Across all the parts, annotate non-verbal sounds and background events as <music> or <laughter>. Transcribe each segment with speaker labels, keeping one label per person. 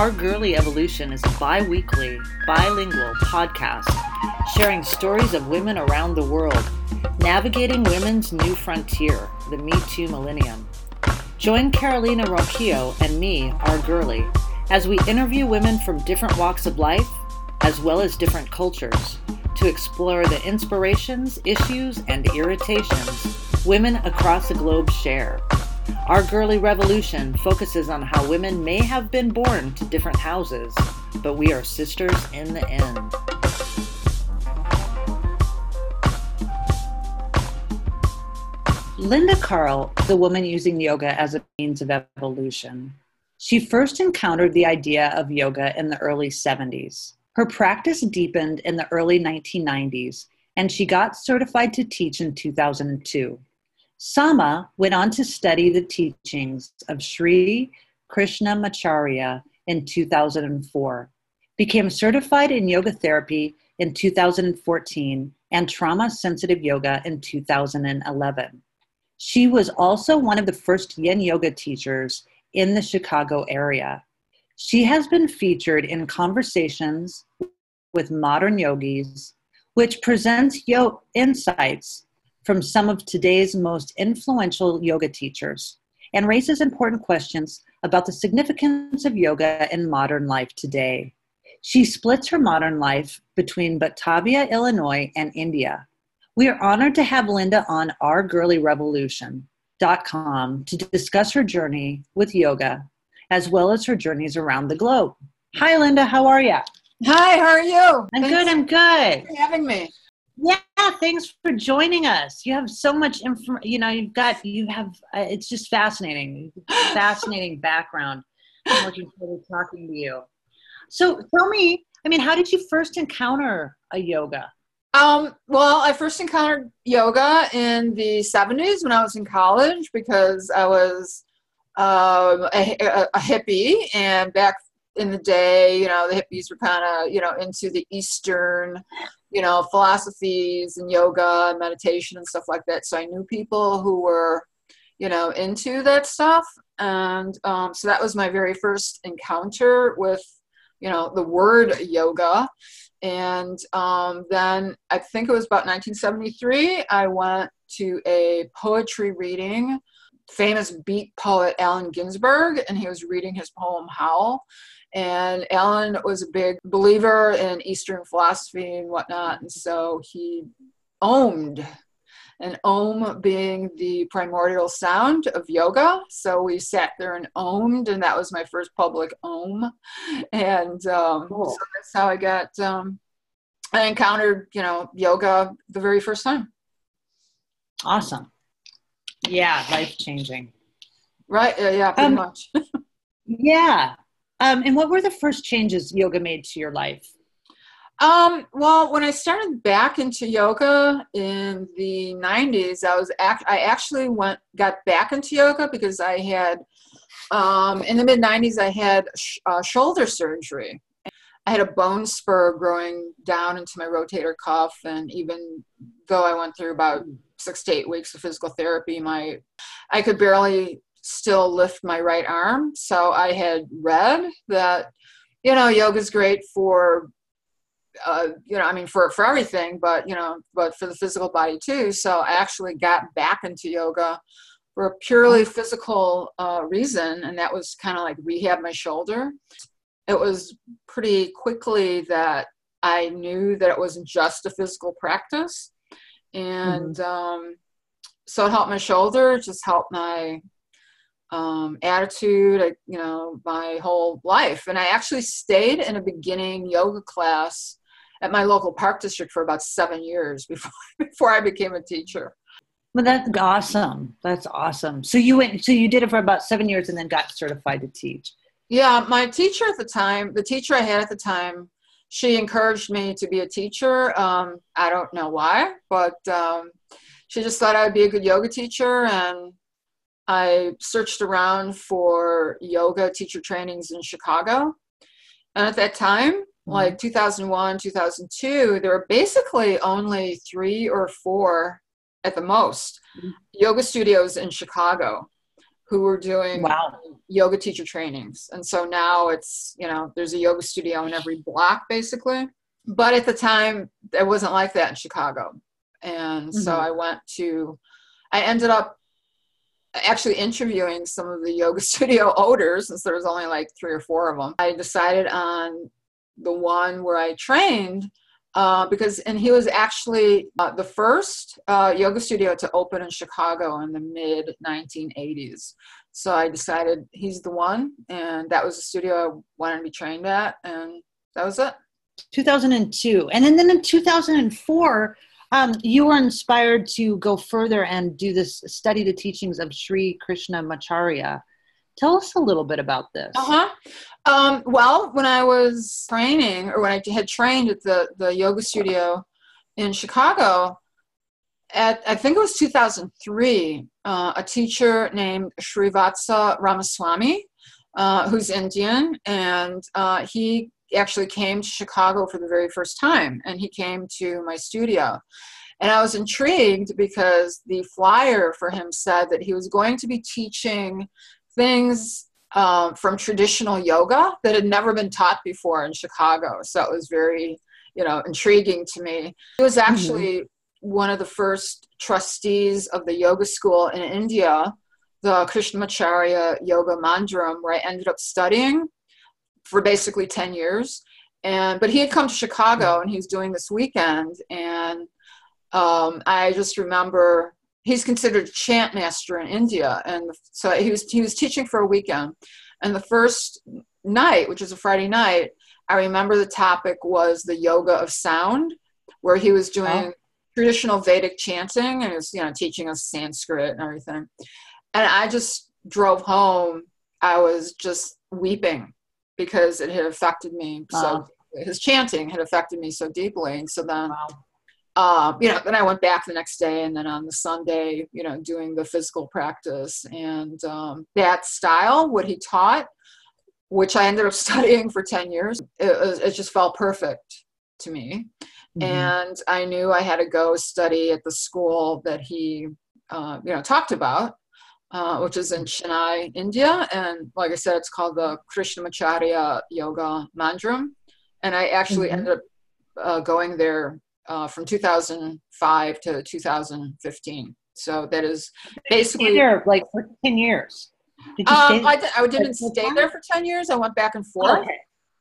Speaker 1: Our Girly Evolution is a bi weekly, bilingual podcast sharing stories of women around the world, navigating women's new frontier, the Me Too millennium. Join Carolina Ronquillo and me, Our Girly, as we interview women from different walks of life, as well as different cultures, to explore the inspirations, issues, and irritations women across the globe share. Our Girly Revolution focuses on how women may have been born to different houses, but we are sisters in the end. Linda Karl a woman using yoga as a means of evolution. She first encountered the idea of yoga in the early 70s. Her practice deepened in the early 1990s, and she got certified to teach in 2002. Sama went on to study the teachings of Sri Krishnamacharya in 2004, became certified in yoga therapy in 2014, and trauma sensitive yoga in 2011. She was also one of the first yin yoga teachers in the Chicago area. She has been featured in conversations with modern yogis, which presents yo- insights from some of today's most influential yoga teachers and raises important questions about the significance of yoga in modern life today. She splits her modern life between Batavia, Illinois, and India. We are honored to have Linda on Our Girly to discuss her journey with yoga as well as her journeys around the globe. Hi, Linda. How are you?
Speaker 2: Hi, how are you?
Speaker 1: I'm Thanks good. I'm good.
Speaker 2: For having me.
Speaker 1: Yeah, thanks for joining us. You have so much info. You know, you've got you have. Uh, it's just fascinating, fascinating <laughs> background. I'm looking forward to talking to you. So, tell me. I mean, how did you first encounter a yoga?
Speaker 2: Um, well, I first encountered yoga in the 70s when I was in college because I was um, a, a, a hippie, and back in the day, you know, the hippies were kind of, you know, into the Eastern, you know, philosophies and yoga and meditation and stuff like that. So I knew people who were, you know, into that stuff. And um, so that was my very first encounter with, you know, the word yoga. And um, then I think it was about 1973, I went to a poetry reading famous beat poet Allen Ginsberg, and he was reading his poem Howl. And Alan was a big believer in Eastern philosophy and whatnot, and so he ohmed, and ohm being the primordial sound of yoga. So we sat there and ohmed, and that was my first public ohm. And um, cool. so that's how I got, um, I encountered, you know, yoga the very first time.
Speaker 1: Awesome. Yeah, life changing.
Speaker 2: Right. Uh, yeah, pretty um, much. <laughs>
Speaker 1: yeah. Um, and what were the first changes yoga made to your life?
Speaker 2: Um, well, when I started back into yoga in the 90s, I was act- I actually went got back into yoga because I had um, in the mid 90s I had sh- uh, shoulder surgery. I had a bone spur growing down into my rotator cuff, and even though I went through about six to eight weeks of physical therapy, my I could barely still lift my right arm. So I had read that, you know, yoga is great for, uh, you know, I mean, for, for everything, but, you know, but for the physical body too. So I actually got back into yoga for a purely physical uh, reason. And that was kind of like rehab my shoulder. It was pretty quickly that I knew that it wasn't just a physical practice. And mm-hmm. um, so it helped my shoulder, just helped my um, attitude, you know, my whole life. And I actually stayed in a beginning yoga class at my local park district for about seven years <laughs> before before I became a teacher.
Speaker 1: Well, that's awesome. That's awesome. So you went, so you did it for about seven years and then got certified to teach.
Speaker 2: Yeah, my teacher at the time, the teacher I had at the time, she encouraged me to be a teacher. Um, I don't know why, but um, she just thought I would be a good yoga teacher, and I searched around for yoga teacher trainings in Chicago. And at that time, mm-hmm. like 2001, 2002, there were basically only three or four at the most mm-hmm. yoga studios in Chicago who were doing
Speaker 1: Wow.
Speaker 2: yoga teacher trainings. And so now it's, you know, there's a yoga studio in every block basically. But at the time, it wasn't like that in Chicago. And so
Speaker 1: Mhm.
Speaker 2: I went to, I ended up actually interviewing some of the yoga <laughs> studio owners since there was only like three or four of them. I decided on the one where I trained uh, because, and he was actually uh, the first uh, yoga studio to open in Chicago in the mid 1980s. So I decided he's the one, and that was the studio I wanted to be trained at, and that was it.
Speaker 1: 2002. And then, then in 2004, um, you were inspired to go further and do this study the teachings of Sri Krishnamacharya. Tell us a little bit about this.
Speaker 2: Uh huh. Um, well, when I was training, or when I had trained at the the yoga studio in Chicago, at I think it was 2003, uh, a teacher named Srivatsa Ramaswamy, uh, who's Indian, and uh, he actually came to Chicago for the very first time, and he came to my studio. And I was intrigued because the flyer for him said that he was going to be teaching things um, from traditional yoga that had never been taught before in Chicago. So it was very, you know, intriguing to me. He was actually one of the first trustees of the yoga school in India, the Krishnamacharya Yoga Mandiram, where I ended up studying for basically 10 years. And but he had come to Chicago and he was doing this weekend. And um, I just remember he's considered a chant master in India, and so he was he was teaching for a weekend. And the first night, which was a Friday night, I remember the topic was the yoga of sound, where he was doing
Speaker 1: Oh.
Speaker 2: traditional Vedic chanting and he was you know teaching us Sanskrit and everything. And I just drove home. I was just weeping because it had affected me so. His chanting had affected me so deeply, and so then
Speaker 1: Wow.
Speaker 2: um, you know, then I went back the next day, and then on the Sunday, you know, doing the physical practice and um, that style, what he taught, which I ended up <laughs> studying for ten years, it, it just felt perfect to me,
Speaker 1: Mhm.
Speaker 2: and I knew I had to go study at the school that he, uh, you know, talked about. Uh, which is in Chennai, India, and like I said, it's called the Krishnamacharya Yoga Mandiram. and I actually
Speaker 1: Mhm.
Speaker 2: ended up uh, going there uh, from 2005 to 2015. So that is basically.
Speaker 1: there like for 10 years. Did you stay
Speaker 2: Um, I, I didn't stay there for 10 years. I went back and forth,
Speaker 1: Okay.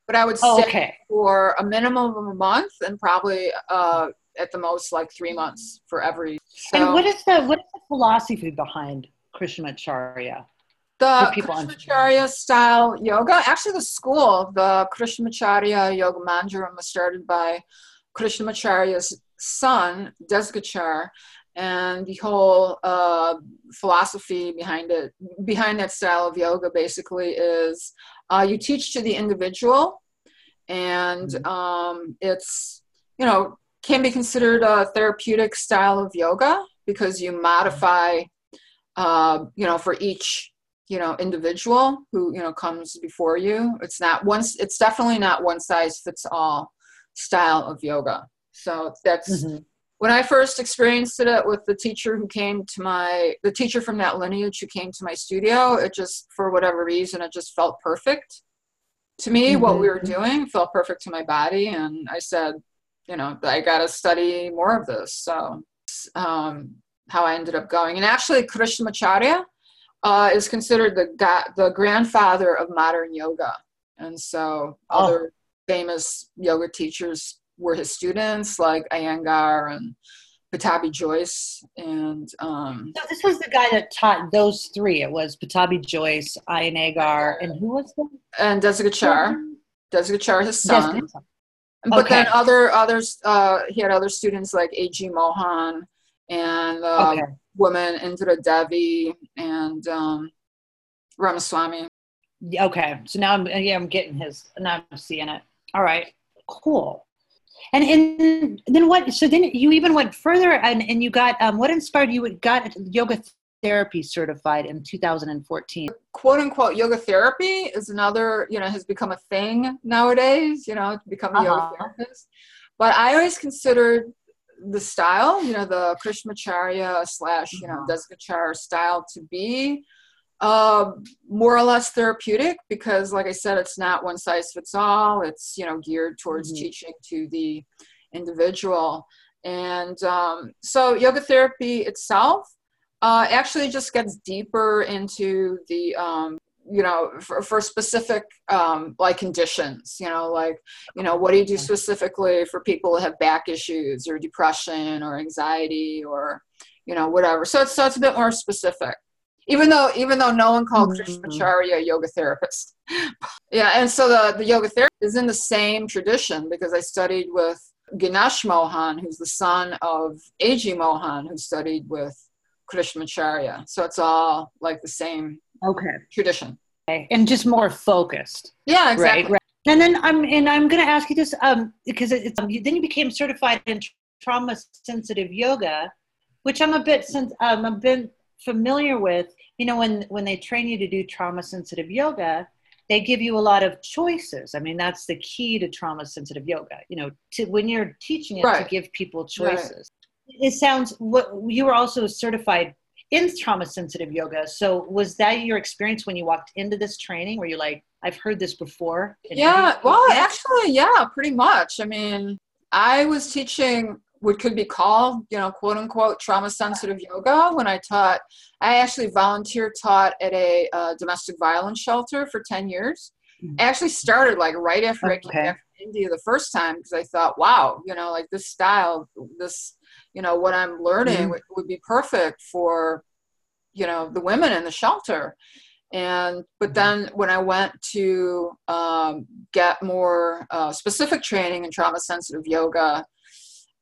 Speaker 2: but I would
Speaker 1: Oh,
Speaker 2: stay
Speaker 1: okay.
Speaker 2: for a minimum of a month and probably uh, at the most like three months for every. So
Speaker 1: And what is the what is the philosophy behind Krishnamacharya?
Speaker 2: the
Speaker 1: for people on-
Speaker 2: Krishnamacharya style yoga, actually the school, the Krishnamacharya Yoga Mandiram was started by Krishnamacharya's son, Desikachar, and the whole uh, philosophy behind it, behind that style of yoga basically is uh, you teach to the individual and
Speaker 1: Mhm.
Speaker 2: um, it's, you know, can be considered a therapeutic style of yoga because you modify, uh, you know, for each you know individual who you know comes before you it's not once it's definitely not one size fits all style of yoga so that's
Speaker 1: Mhm.
Speaker 2: when i first experienced it with the teacher who came to my the teacher from that lineage who came to my studio it just for whatever reason it just felt perfect to me what we were
Speaker 1: Mhm.
Speaker 2: doing felt perfect to my body and i said you know i got to study more of this so um, how i ended up going and actually krishnamacharya uh, is considered the ga- the grandfather of modern yoga, and so
Speaker 1: Oh.
Speaker 2: other famous yoga teachers were his students, like Iyengar and Pattabhi Jois, and um,
Speaker 1: So this was the guy that taught those three. It was Pattabhi Jois, Ian Agar, and who was
Speaker 2: and Desikachar. Desikachar, his son. But then other others, uh, he had other students like A.G. Mohan and uh,
Speaker 1: Okay.
Speaker 2: woman Indra Devi and um, Ramaswamy.
Speaker 1: Okay. So now I'm yeah, I'm getting his now I'm seeing it. All right. Cool. And and then what so then you even went further and, and you got um what inspired you got yoga therapy certified in 2014.
Speaker 2: quote unquote yoga therapy is another, you know, has become a thing nowadays, you know, to become a
Speaker 1: Uh-huh.
Speaker 2: yoga therapist. But I always considered the style, you know, the Krishnamacharya slash, you know,
Speaker 1: Uh-huh.
Speaker 2: Desikachar style to be uh, more or less therapeutic because, like I said, it's not one size fits all. It's you know geared towards mm-hmm. teaching to the individual, and um, so yoga therapy itself uh, actually just gets deeper into the um, you know for, for specific um, like conditions you know like you know what do you do specifically for people who have back issues or depression or anxiety or you know whatever so it's so it's a bit more specific even though even though no one called mm-hmm. krishnamacharya a yoga therapist <laughs> yeah and so the, the yoga therapy is in the same tradition because i studied with ganesh mohan who's the son of A.G. mohan who studied with krishnamacharya so it's all like the same
Speaker 1: okay
Speaker 2: tradition
Speaker 1: okay. and just more focused
Speaker 2: yeah exactly right, right.
Speaker 1: and then i'm and i'm going to ask you this um because it's um, then you became certified in trauma sensitive yoga which i'm a bit since um, i've been familiar with you know when when they train you to do trauma sensitive yoga they give you a lot of choices i mean that's the key to trauma sensitive yoga you know to when you're teaching it right. to give people choices right. it sounds what you were also certified in trauma sensitive yoga. So was that your experience when you walked into this training where you're like, I've heard this before?
Speaker 2: Yeah, well, actually, yeah, pretty much. I mean, I was teaching what could be called, you know, quote unquote trauma sensitive yoga when I taught. I actually volunteer taught at a uh, domestic violence shelter for 10 years. I actually started like right after okay. I came back from India the first time because I thought, wow, you know, like this style, this you know what i'm learning mm-hmm. would, would, be perfect for you know the women in the shelter and but mm-hmm. then when i went to um, get more uh, specific training in trauma sensitive yoga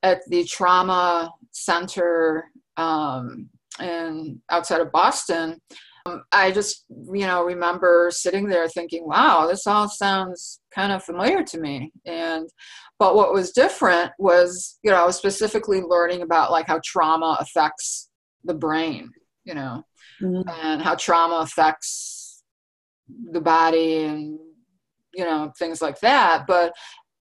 Speaker 2: at the trauma center um, and outside of boston i just you know remember sitting there thinking wow this all sounds kind of familiar to me and but what was different was, you know, I was specifically learning about like how trauma affects the brain, you know, mm-hmm. and how trauma affects the body and, you know, things like that. But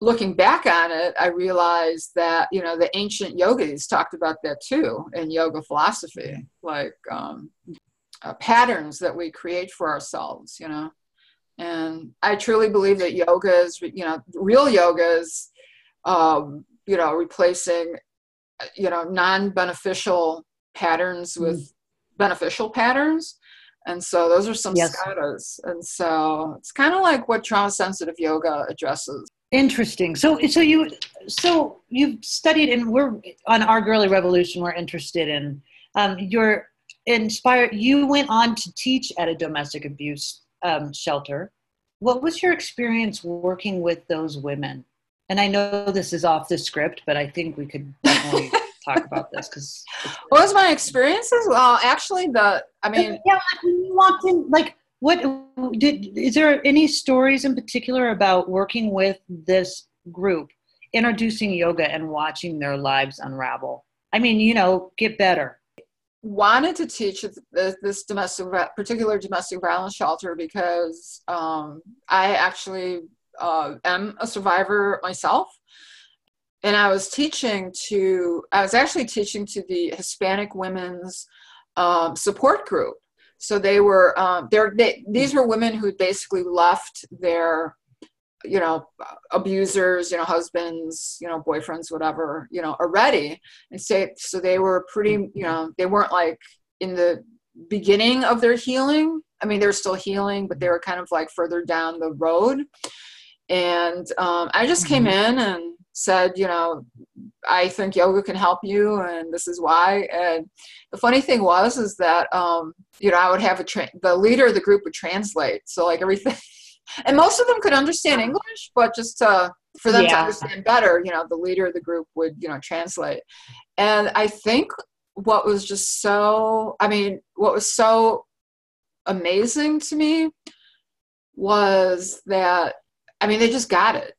Speaker 2: looking back on it, I realized that, you know, the ancient yogis talked about that too in yoga philosophy, like um, uh, patterns that we create for ourselves, you know. And I truly believe that yoga is, you know, real yoga is um, you know, replacing, you know, non-beneficial patterns mm. with mm. beneficial patterns. And so those are some yes. skatas. And so it's kind of like what trauma sensitive yoga addresses.
Speaker 1: Interesting. So, so you, so you've studied, and we're on our girly revolution. We're interested in. Um, you're inspired. You went on to teach at a domestic abuse um, shelter. What was your experience working with those women? and I know this is off the script, but I think we could definitely <laughs> talk about this because.
Speaker 2: What was my experiences? Well, actually, the I mean,
Speaker 1: yeah, like when you walked in, like what did is there any stories in particular about working with this group, introducing yoga and watching their lives unravel? I mean, you know, get better.
Speaker 2: Wanted to teach this domestic, particular domestic violence shelter because um, I actually uh, am a survivor myself. And I was teaching to, I was actually teaching to the Hispanic women's um, support group. So they were, um, they, these were women who basically left their, you know, abusers, you know, husbands, you know, boyfriends, whatever, you know, already. And say, so they were pretty, you know, they weren't like in the beginning of their healing. I mean, they were still healing, but they were kind of like further down the road. And um, I just came mm-hmm. in and said, you know, I think yoga can help you, and this is why. And the funny thing was, is that um, you know, I would have a tra- the leader of the group would translate, so like everything, and most of them could understand English, but just for them yeah. to understand better, you know, the leader of the group would you know translate. And I think what was just so, I mean, what was so amazing to me was that I mean, they just got it.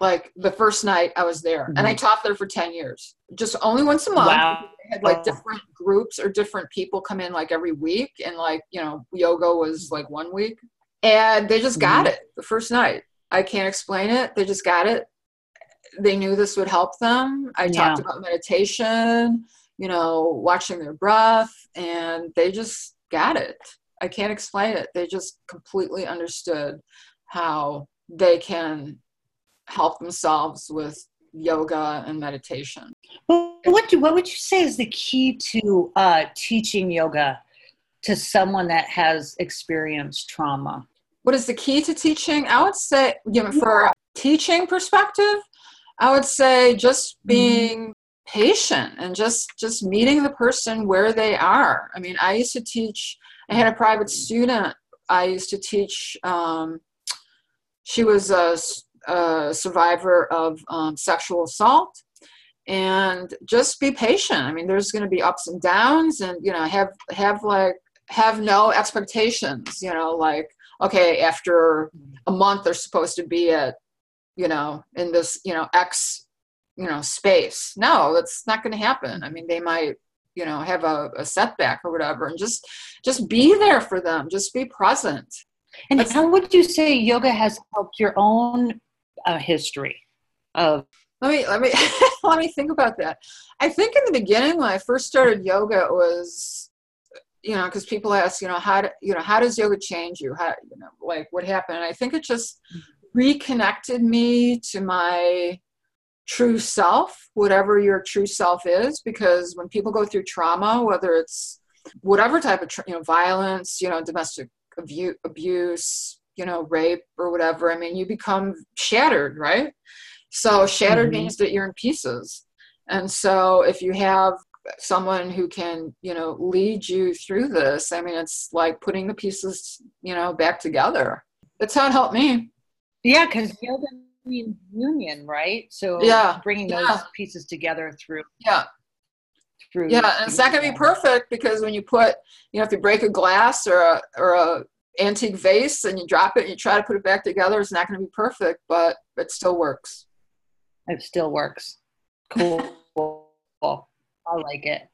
Speaker 2: Like the first night I was there, mm-hmm. and I mm-hmm. taught there for 10 years, just only once a month. Wow. They had like different groups or different people come in like every week, and like, you know, yoga was like one week. And they just got mm-hmm. it the first night. I can't explain it. They just got it. They knew this would help them. I yeah. talked about meditation, you know, watching their breath, and they just got it. I can't explain it. They just completely understood how they can help themselves with yoga and meditation.
Speaker 1: Well, what do, what would you say is the key to uh, teaching yoga to someone that has experienced trauma?
Speaker 2: What is the key to teaching? I would say, you know, for teaching perspective, I would say just mm-hmm. being patient and just just meeting the person where they are. I mean, I used to teach. I had a private student. I used to teach. Um, she was a, a survivor of um, sexual assault, and just be patient. I mean, there's going to be ups and downs, and you know, have have like have no expectations. You know, like okay, after a month, they're supposed to be at you know in this you know x you know space. No that's not going to happen. I mean they might you know have a, a, setback or whatever and just just be there for them. Just be present.
Speaker 1: And that's, how would you say yoga has helped your own uh, history of
Speaker 2: let me let me <laughs> let me think about that. I think in the beginning when i first started yoga it was you know because people ask you know how do, you know how does yoga change you how you know like what happened and i think it just reconnected me to my true self, whatever your true self is, because when people go through trauma, whether it's whatever type of you know violence, you know domestic abuse, abuse, you know rape or whatever, I mean you become shattered, right? So shattered mm-hmm. means that you're in pieces, and so if you have someone who can you know lead you through this i mean it's like putting the pieces you know back together that's how it helped me
Speaker 1: yeah, because yoga means union, right? So
Speaker 2: yeah,
Speaker 1: bringing those
Speaker 2: yeah.
Speaker 1: pieces together through
Speaker 2: yeah
Speaker 1: through
Speaker 2: yeah, and it's not gonna be perfect because when you put you know if you break a glass or a or a antique vase and you drop it and you try to put it back together, it's not gonna be perfect, but it still works.
Speaker 1: It still works. Cool. <laughs> I like it.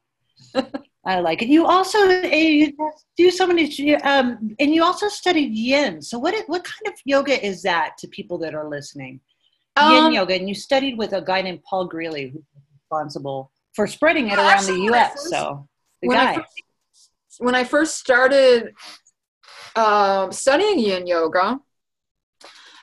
Speaker 1: I like it. You also you do so many, um, and you also studied Yin. So what what kind of yoga is that to people that are listening? Um, yin yoga, and you studied with a guy named Paul Grilley, who's responsible for spreading it around the U.S. First, so the
Speaker 2: when
Speaker 1: guy.
Speaker 2: I first, when I first started uh, studying Yin yoga,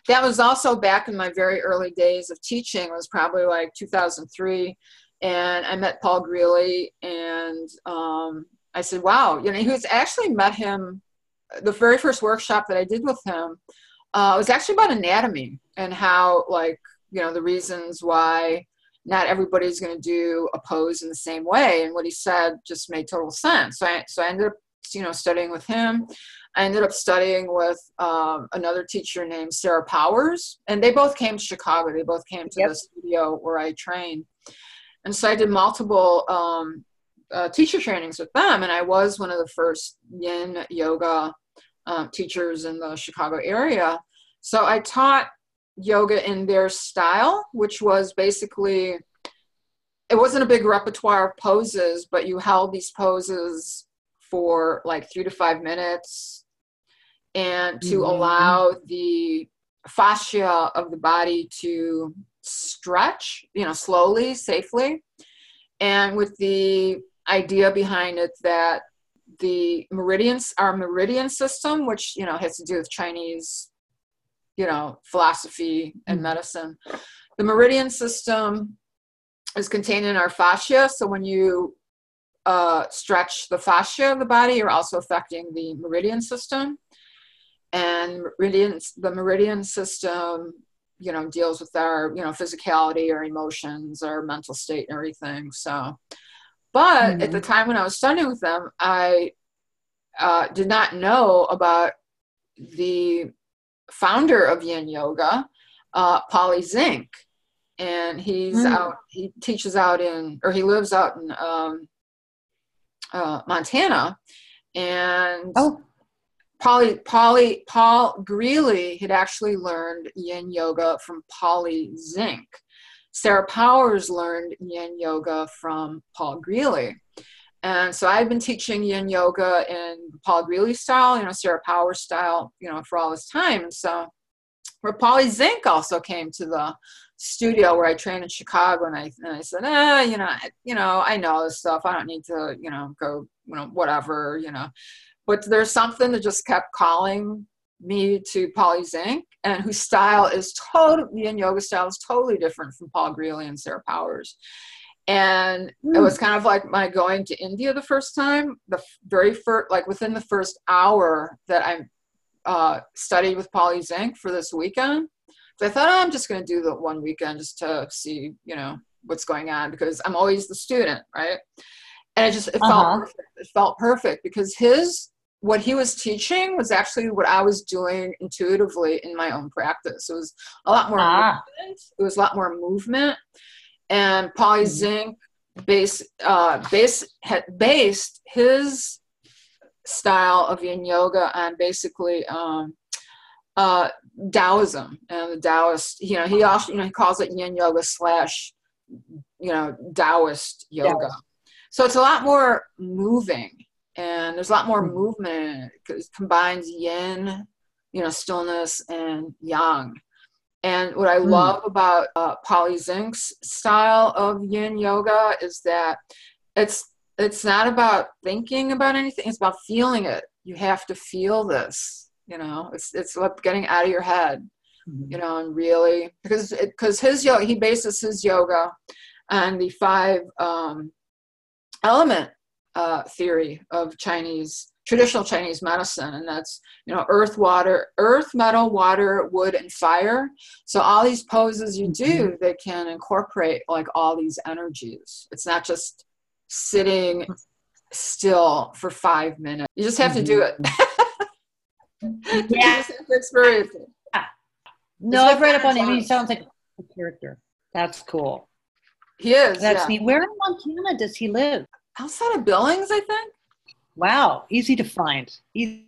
Speaker 2: that was also back in my very early days of teaching. It was probably like 2003 and I met Paul Grilley, and um, I said, "Wow!" You know, he was actually met him. The very first workshop that I did with him uh, was actually about anatomy and how, like, you know, the reasons why not everybody's going to do a pose in the same way. And what he said just made total sense. So I, so I ended up, you know, studying with him. I ended up studying with um, another teacher named Sarah Powers, and they both came to Chicago. They both came to yep. the studio where I trained. And so I did multiple um, uh, teacher trainings with them, and I was one of the first yin yoga uh, teachers in the Chicago area. So I taught yoga in their style, which was basically it wasn't a big repertoire of poses, but you held these poses for like three to five minutes and to mm-hmm. allow the fascia of the body to stretch, you know, slowly, safely. And with the idea behind it that the meridians, our meridian system, which, you know, has to do with Chinese, you know, philosophy and mm-hmm. medicine, the meridian system is contained in our fascia. So when you uh, stretch the fascia of the body, you're also affecting the meridian system. And meridians, the meridian system you know deals with our you know physicality or emotions or mental state and everything so but mm-hmm. at the mm-hmm. time when i was studying with them i uh, did not know about the founder of yin yoga uh, Paulie Zink and he's mm. out he teaches out in or he lives out in um, uh, montana and
Speaker 1: oh
Speaker 2: Paul Grilley had actually learned yin yoga from Paulie Zink. Sarah Powers learned yin yoga from Paul Grilley. And so I've been teaching yin yoga in Paul Grilley style, you know, Sarah Powers style, you know, for all this time. And so where Paulie Zink also came to the studio where I trained in Chicago, and I and I said, eh, you know, I, you know, I know this stuff. I don't need to, you know, go, you know, whatever, you know but there's something that just kept calling me to Paulie Zink, and whose style is totally yin yoga style is totally different from Paul Grilley and Sarah Powers. And mm. it was kind of like my going to India the first time, the very first, like within the first hour that I uh, studied with Paulie Zink for this weekend. So I thought, oh, I'm just going to do the one weekend just to see, you know, what's going on because I'm always the student, right? And it just it uh-huh. felt perfect. it felt perfect because his what he was teaching was actually what I was doing intuitively in my own practice. It was a lot more ah. movement. It was a lot more movement. And Polly mm-hmm. Zink base, uh, base, had based his style of yin yoga on basically um, uh, Taoism and the Taoist. You know, he also you know he calls it yin yoga slash you know Taoist yoga. So it's a lot more moving and there's a lot more mm-hmm. movement it combines yin you know stillness and yang and what i mm. love about uh, paulie zink's style of yin yoga is that it's it's not about thinking about anything it's about feeling it you have to feel this you know it's it's about getting out of your head mm-hmm. you know and really because because his yoga he bases his yoga on the five um, element uh, theory of Chinese traditional Chinese medicine, and that's you know earth, water, earth, metal, water, wood, and fire. So all these poses you do, mm-hmm. they can incorporate like all these energies. It's not just sitting still for five minutes. You just have to do it.
Speaker 1: Mm-hmm. <laughs> yeah, experience it. No, I've read up on him. He sounds like a character. That's cool.
Speaker 2: He is.
Speaker 1: That's yeah. neat. Where in Montana does he live?
Speaker 2: Outside of Billings, I think.
Speaker 1: Wow, easy to find. <laughs> Easy,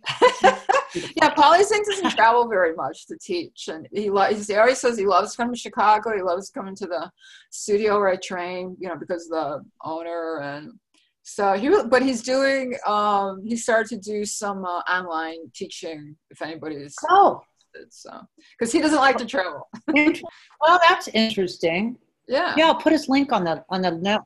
Speaker 2: yeah, Paulie Zink doesn't travel very much to teach, and he, lo- he always says he loves coming to Chicago. He loves coming to the studio where I train, you know, because the owner and so he. But he's doing. Um, he started to do some uh, online teaching. If anybody's
Speaker 1: oh,
Speaker 2: so because he doesn't like to travel.
Speaker 1: well, that's interesting. <laughs>
Speaker 2: Yeah.
Speaker 1: Yeah, I'll put his link on the on the note.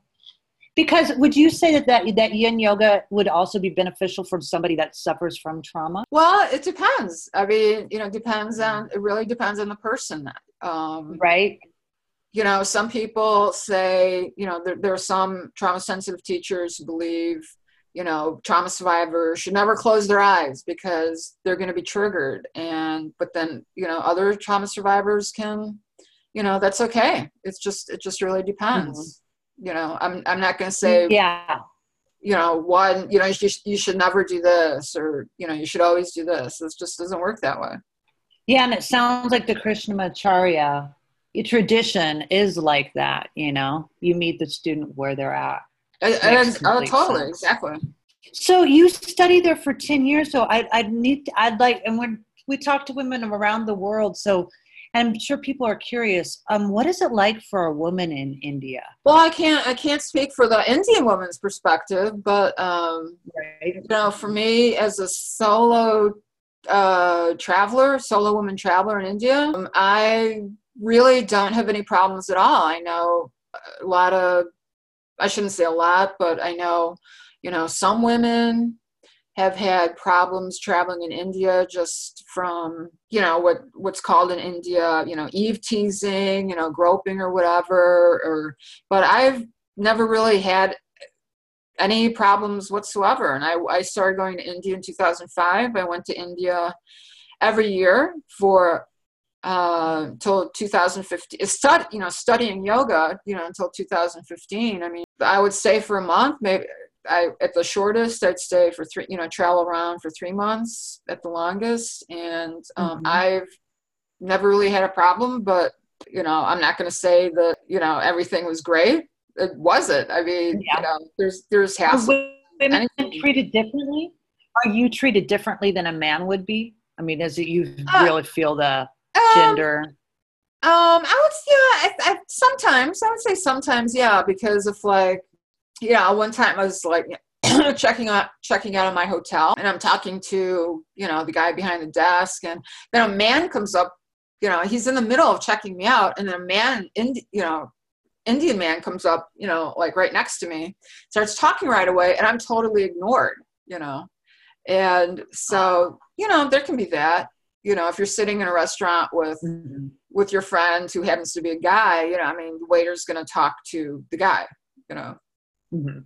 Speaker 1: Because would you say that, that that yin yoga would also be beneficial for somebody that suffers from trauma?
Speaker 2: Well, it depends. I mean, you know, depends on it really depends on the person.
Speaker 1: Um, right.
Speaker 2: You know, some people say, you know, there, there are some trauma sensitive teachers who believe, you know, trauma survivors should never close their eyes because they're going to be triggered. And, but then, you know, other trauma survivors can, you know, that's okay. It's just, it just really depends. Mm-hmm you know i'm i'm not going to say
Speaker 1: yeah.
Speaker 2: you know one you know you, you should never do this or you know you should always do this. It just doesn't work that way.
Speaker 1: Yeah and it sounds like the krishnamacharya tradition is like that you know? You meet the student where they're at.
Speaker 2: And, and oh, totally sense. exactly.
Speaker 1: So you studied there for 10 years so i i need i'd like and when we talk to women around the world so I'm sure people are curious. Um, what is it like for a woman in India?
Speaker 2: Well, I can't I can't speak for the Indian woman's perspective, but um, right. you know, for me as a solo uh, traveler, solo woman traveler in India, um, I really don't have any problems at all. I know a lot of I shouldn't say a lot, but I know you know some women have had problems traveling in India just from, you know, what what's called in India, you know, eve teasing, you know, groping or whatever. Or, but I've never really had any problems whatsoever. And I, I started going to India in 2005. I went to India every year for uh, until 2015. Stud, you know, studying yoga, you know, until 2015. I mean, I would say for a month, maybe I at the shortest I'd stay for three, you know, travel around for three months at the longest, and um, mm-hmm. I've never really had a problem. But you know, I'm not going to say that you know everything was great. It wasn't. I mean, yeah. you know, there's there's hassle.
Speaker 1: Women treated differently. Are you treated differently than a man would be? I mean, does it you uh, really feel the um, gender?
Speaker 2: Um, I would yeah. I, I, sometimes I would say sometimes yeah because of like yeah, one time I was like <clears throat> checking out checking out of my hotel and I'm talking to, you know, the guy behind the desk and then a man comes up, you know, he's in the middle of checking me out and then a man in you know, Indian man comes up, you know, like right next to me, starts talking right away and I'm totally ignored, you know. And so, you know, there can be that. You know, if you're sitting in a restaurant with
Speaker 1: Mm-hmm.
Speaker 2: with your friend who happens to be a guy, you know, I mean, the waiter's going to talk to the guy, you know.
Speaker 1: Mhm.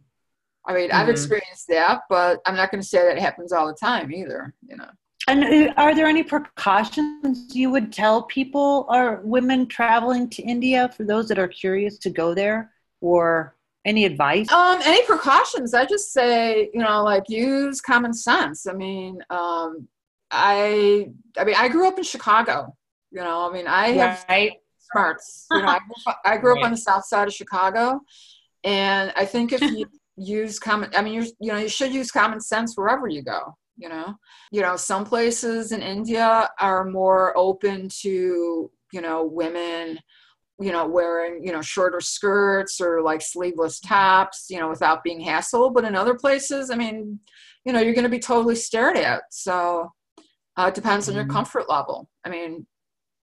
Speaker 2: I mean, I've
Speaker 1: Mhm.
Speaker 2: experienced that, but I'm not going to say that it happens all the time either, you know.
Speaker 1: And uh, are there any precautions you would tell people or women traveling to India for those that are curious to go there, or any advice?
Speaker 2: Um, any precautions? I just say, you know, like use common sense. I mean, um, I, I mean, I grew up in Chicago. You know, I mean, I have
Speaker 1: right.
Speaker 2: smarts. You know, I grew up, I grew up on the south side of Chicago, and I think if you <laughs> use common, I mean, you you know, you should use common sense wherever you go. You know, you know, some places in India are more open to you know women, you know, wearing you know shorter skirts or like sleeveless tops, you know, without being hassled. But in other places, I mean, you know, you're going to be totally stared at. So uh, it depends on your
Speaker 1: Mhm.
Speaker 2: comfort level. I mean,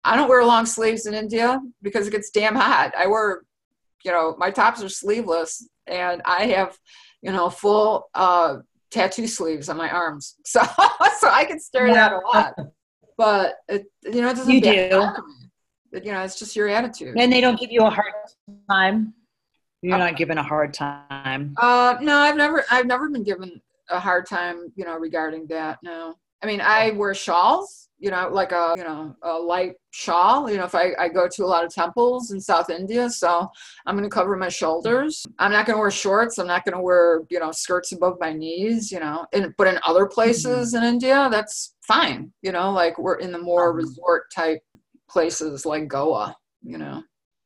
Speaker 2: I don't wear long sleeves in India because it gets damn hot. I wear, you know, my tops are sleeveless and I have, you know, full uh, tattoo sleeves on my arms. <laughs> So, so I get stared at a lot. <laughs> But it, you know, it doesn't
Speaker 1: You do.
Speaker 2: But, you know, it's just your attitude.
Speaker 1: And they don't give you a hard time. You're not given a hard time.
Speaker 2: Uh, no, I've never, I've never been given a hard time, you know, regarding that. No, I mean, I wear shawls, you know, like a, you know, a light shawl. You know, if I, I go to a lot of temples in South India, so I'm going to cover my shoulders. I'm not going to wear shorts. I'm not going to wear, you know, skirts above my knees. You know, and but in other places in India, that's fine. You know, like we're in the more
Speaker 1: Mhm.
Speaker 2: resort type places like Goa. You know,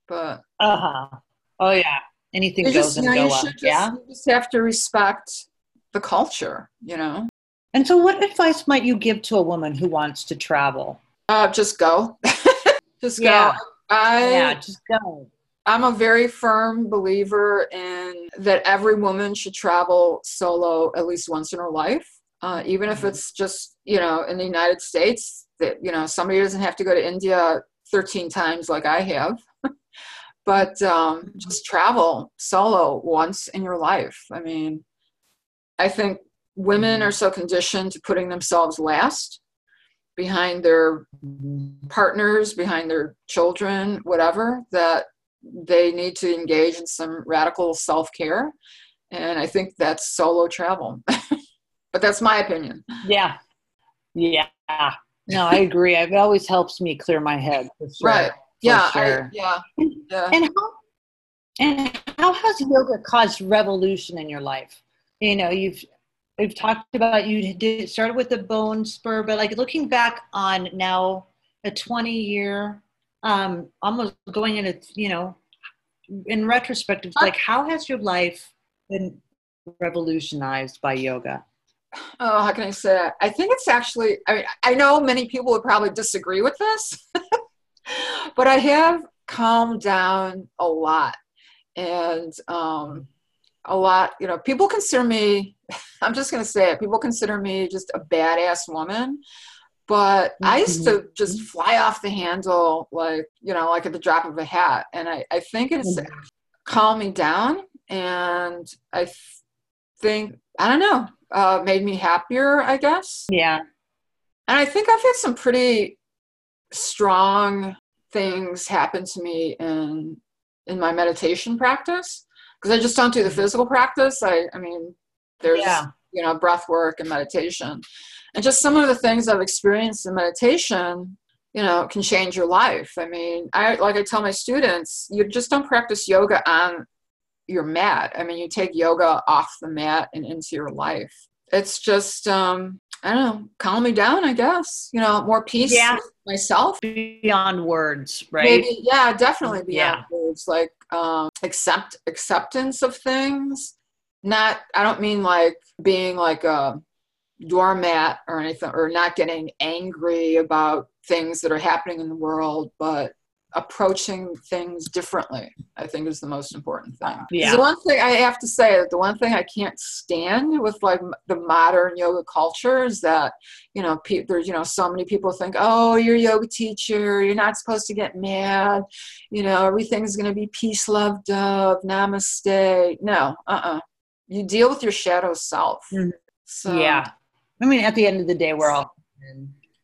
Speaker 2: but
Speaker 1: Uh huh. Oh yeah. Anything
Speaker 2: you
Speaker 1: goes
Speaker 2: just,
Speaker 1: in
Speaker 2: you know,
Speaker 1: Goa.
Speaker 2: just,
Speaker 1: yeah.
Speaker 2: you just have to respect the culture, you know.
Speaker 1: And so, what advice might you give to a woman who wants to travel?
Speaker 2: Uh, just go. <laughs> just go.
Speaker 1: Yeah.
Speaker 2: I
Speaker 1: yeah, just go.
Speaker 2: I'm a very firm believer in that every woman should travel solo at least once in her life, uh, even if
Speaker 1: Mhm.
Speaker 2: it's just you know in the United States. That you know somebody doesn't have to go to India 13 times like I have, <laughs> but um, just travel solo once in your life. I mean, I think women are so conditioned to putting themselves last behind their partners, behind their children, whatever, that they need to engage in some radical self care. And I think that's solo travel. <laughs> but that's my opinion.
Speaker 1: Yeah. Yeah. No, I agree. It always helps me clear my head. Sure.
Speaker 2: Right. Yeah.
Speaker 1: sure.
Speaker 2: I, yeah. Yeah.
Speaker 1: And how and how has yoga caused revolution in your life? You know, you've we've talked about you did started with the bone spur, but like looking back on now a 20 year, um, almost going into you know, in retrospect, like how has your life been revolutionized by yoga?
Speaker 2: oh, how can I say it? I think it's actually, I mean, I know many people would probably disagree with this, <laughs> but I have calmed down a lot. And um, a lot, you know, people consider me, <laughs> I'm just going to say it, people consider me just a badass woman. But I used to just fly off the handle, like, you know, like at the drop of a hat. And I, I think it's
Speaker 1: Mhm.
Speaker 2: calmed me down. And I think, I don't know, uh, made me happier, I guess.
Speaker 1: Yeah.
Speaker 2: And I think I've had some pretty strong things happen to me in in my meditation practice because I just don't do the physical practice. I I mean, there's
Speaker 1: Yeah.
Speaker 2: you know breath work and meditation, and just some of the things I've experienced in meditation. You know, can change your life. I mean, I like I tell my students, you just don't practice yoga on your mat. I mean, you take yoga off the mat and into your life. It's just, um, I don't know, calm me down, I guess. You know, more peace
Speaker 1: Yeah.
Speaker 2: myself.
Speaker 1: Beyond words, right?
Speaker 2: Maybe, yeah, definitely beyond
Speaker 1: Yeah.
Speaker 2: words. Like um, accept acceptance of things. Not, I don't mean like being like a doormat or anything, or not getting angry about things that are happening in the world, but approaching things differently. I think is the most important thing
Speaker 1: Yeah.
Speaker 2: The one thing I have to say that the one thing I can't stand with like the modern yoga culture is that you know pe- there's you know so many people think oh you're a yoga teacher you're not supposed to get mad you know everything's going to be peace love dove namaste no uh-uh you deal with your shadow self
Speaker 1: Mhm.
Speaker 2: so
Speaker 1: yeah. I mean, at the end of the day, we're all,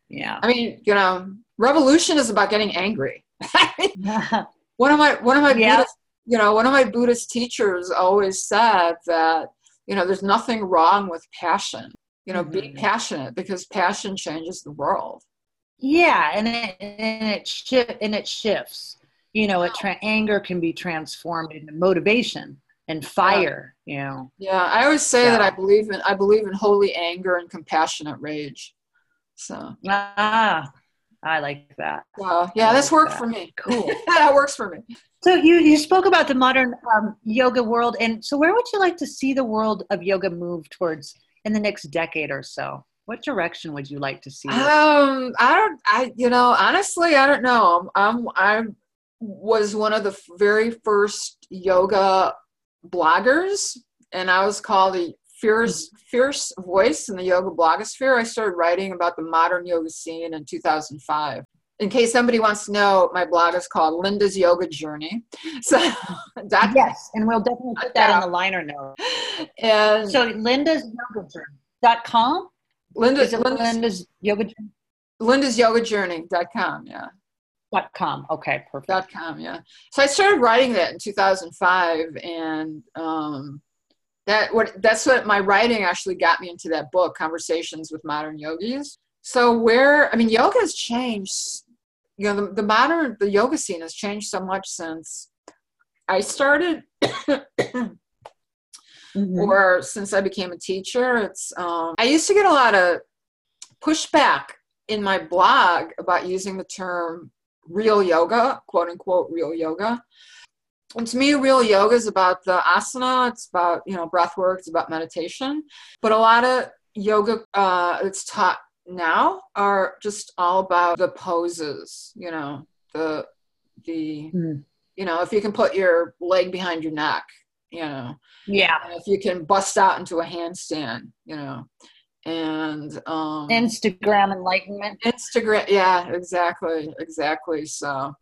Speaker 1: yeah.
Speaker 2: I mean, you know, revolution is about getting angry. <laughs> <laughs> one of my one of my yeah. Buddhist, you know one of my Buddhist teachers always said that you know there's nothing wrong with passion. You know, mm-hmm. be passionate because passion changes the world.
Speaker 1: Yeah, and it and it shi- and it shifts. You know, it tra- anger can be transformed into motivation and fire. Yeah. You know.
Speaker 2: Yeah, I always say that I believe in I believe in holy anger and compassionate rage. So
Speaker 1: ah, I like that.
Speaker 2: Wow. Yeah, that's like worked that. for me.
Speaker 1: Cool. <laughs>
Speaker 2: that works for me.
Speaker 1: So you you spoke about the modern um, yoga world, and so where would you like to see the world of yoga move towards in the next decade or so? What direction would you like to see?
Speaker 2: Um, I don't. I you know honestly, I don't know. I'm I was one of the very first yoga bloggers, and I was called a fierce fierce voice in the yoga blogosphere. I started writing about the modern yoga scene in 2005 in case somebody wants to know, my blog is called Linda's Yoga Journey. <laughs> So
Speaker 1: that yes, and we'll definitely put that in the liner note. And so Linda's Yoga Journey dot com.
Speaker 2: Linda,
Speaker 1: Linda's, Linda's Yoga Journey?
Speaker 2: Linda's Yoga Journey dot com. Yeah.
Speaker 1: Dot com. Okay, perfect.
Speaker 2: Dot com. Yeah. So I started writing that in 2005, and um, that what that's what my writing actually got me into that book, Conversations with Modern Yogis. So where I mean, yoga has changed you know the, the modern the yoga scene has changed so much since i started mm-hmm. or since i became a teacher it's um, i used to get a lot of pushback in my blog about using the term real yoga quote unquote real yoga and to me real yoga is about the asana it's about you know breath work it's about meditation but a lot of yoga uh, it's taught now are just all about the poses, you know, the the mm. you know, if you can put your leg behind your neck, you know.
Speaker 1: Yeah.
Speaker 2: if you can bust out into a handstand, you know. And um
Speaker 1: Instagram enlightenment.
Speaker 2: Instagram yeah, exactly, exactly. So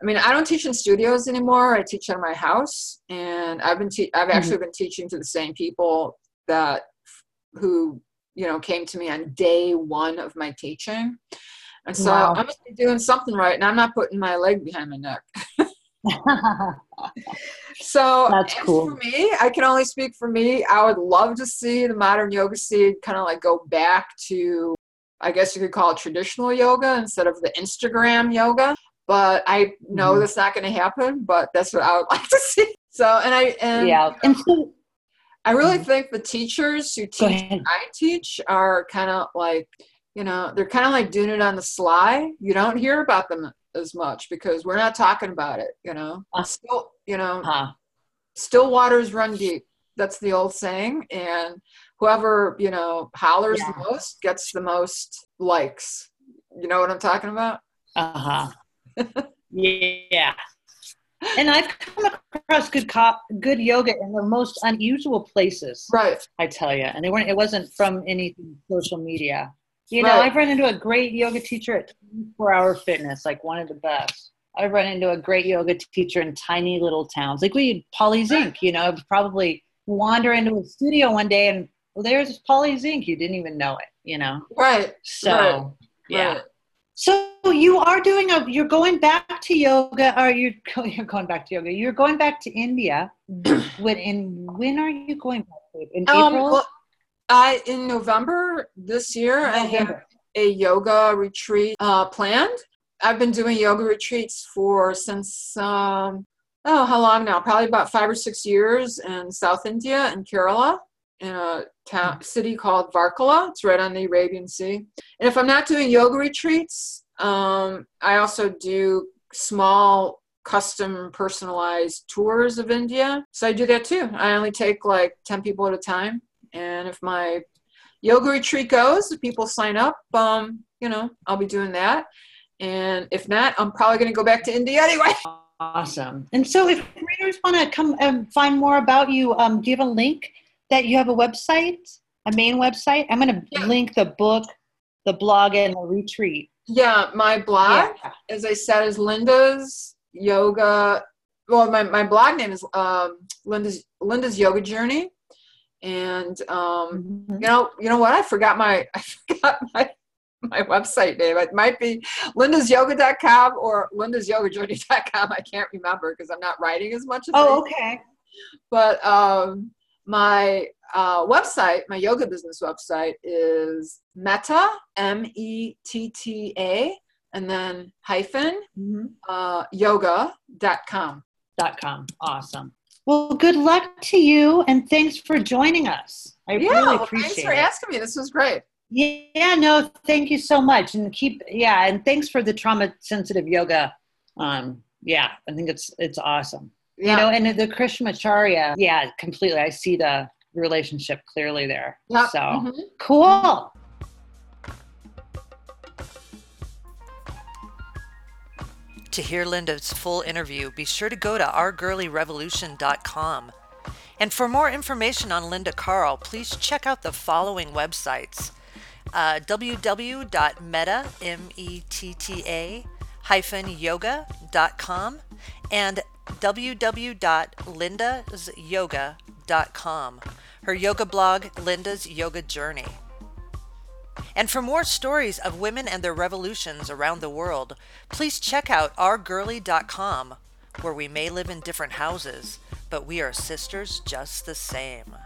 Speaker 2: I mean, I don't teach in studios anymore. I teach at my house, and I've been te- I've mm-hmm. actually been teaching to the same people that who you know came to me on day one of my teaching and so wow. i must be doing something right and i'm not putting my leg behind my neck <laughs> so
Speaker 1: that's cool
Speaker 2: for me i can only speak for me i would love to see the modern yoga scene kind of like go back to i guess you could call it traditional yoga instead of the instagram yoga but i know mm-hmm. that's not going to happen but that's what i would <laughs> like to see so and i and
Speaker 1: yeah and so
Speaker 2: I really mm-hmm. think the teachers who teach I teach are kind of like, you know, they're kind of like doing it on the sly. You don't hear about them as much because we're not talking about it, you know. Uh, still, you know, huh. still waters run deep. That's the old saying. And whoever, you know, hollers yeah. the most gets the most likes. You know what I'm talking about?
Speaker 1: Uh huh. Yeah and I've come across good cop, good yoga in the most unusual places.
Speaker 2: Right.
Speaker 1: I tell you, and they weren't. It wasn't from any social media. You know, right. I've run into a great yoga teacher at 24 Hour Fitness, like one of the best. I've run into a great yoga teacher in tiny little towns, like we Paulie Zink. You know, probably wander into a studio one day and well, there's Paulie Zink. You didn't even know it. You know.
Speaker 2: Right.
Speaker 1: So
Speaker 2: right.
Speaker 1: yeah. Right. So you are doing a, you're going back to yoga, or you're, <laughs> you're going back to yoga. You're going back to India. <clears throat> when in when are you going back? To, in um, April? Well,
Speaker 2: I in November this year. November. I have a yoga retreat uh, planned. I've been doing yoga retreats for since um, oh how long now? Probably about five or six years in South India in Kerala in a town city called Varkala. It's right on the Arabian Sea. And if I'm not doing yoga retreats, um, I also do small custom personalized tours of India. So I do that too. I only take like 10 people at a time. And if my yoga retreat goes, if people sign up, um, you know, I'll be doing that. And if not, I'm probably going to go back to India anyway. <laughs>
Speaker 1: Awesome. And so if readers want to come and find more about you, um, give a link that you have a website, a main website? I'm going to yeah. link the book, the blog, and the retreat.
Speaker 2: Yeah, my blog, yeah. as I said, is Linda's Yoga. Well, my, my blog name is um, Linda's Linda's Yoga Journey, And um, mm-hmm. you know, you know what? I forgot my <laughs> I forgot my my website name. It might be lindasyoga.com or lindasyogajourney.com. I can't remember because I'm not writing as much. As
Speaker 1: oh, okay.
Speaker 2: But um, my uh, website, my yoga business website, is Metta, M E T T A, and then hyphen mm-hmm. uh, yoga.com.
Speaker 1: Dot com. Awesome. Well, good luck to you, and thanks for joining us. I yeah, really appreciate it.
Speaker 2: thanks for it. asking me. This was great.
Speaker 1: Yeah, no, thank you so much, and keep yeah, and thanks for the trauma sensitive yoga. Um, yeah, I think it's it's awesome. Yeah. You know, and the Krishnamacharya, yeah, completely. I see the relationship clearly there. Yeah. So mm-hmm. cool.
Speaker 3: To hear Linda's full interview, be sure to go to ourgirlyrevolution.com. And for more information on Linda Karl, please check out the following websites uh, www.metta, M-E-T-T-A, hyphen yoga.com and www.lindasyoga.com, her yoga blog, Linda's Yoga Journey. And for more stories of women and their revolutions around the world, please check out ourgirly.com, where we may live in different houses, but we are sisters just the same.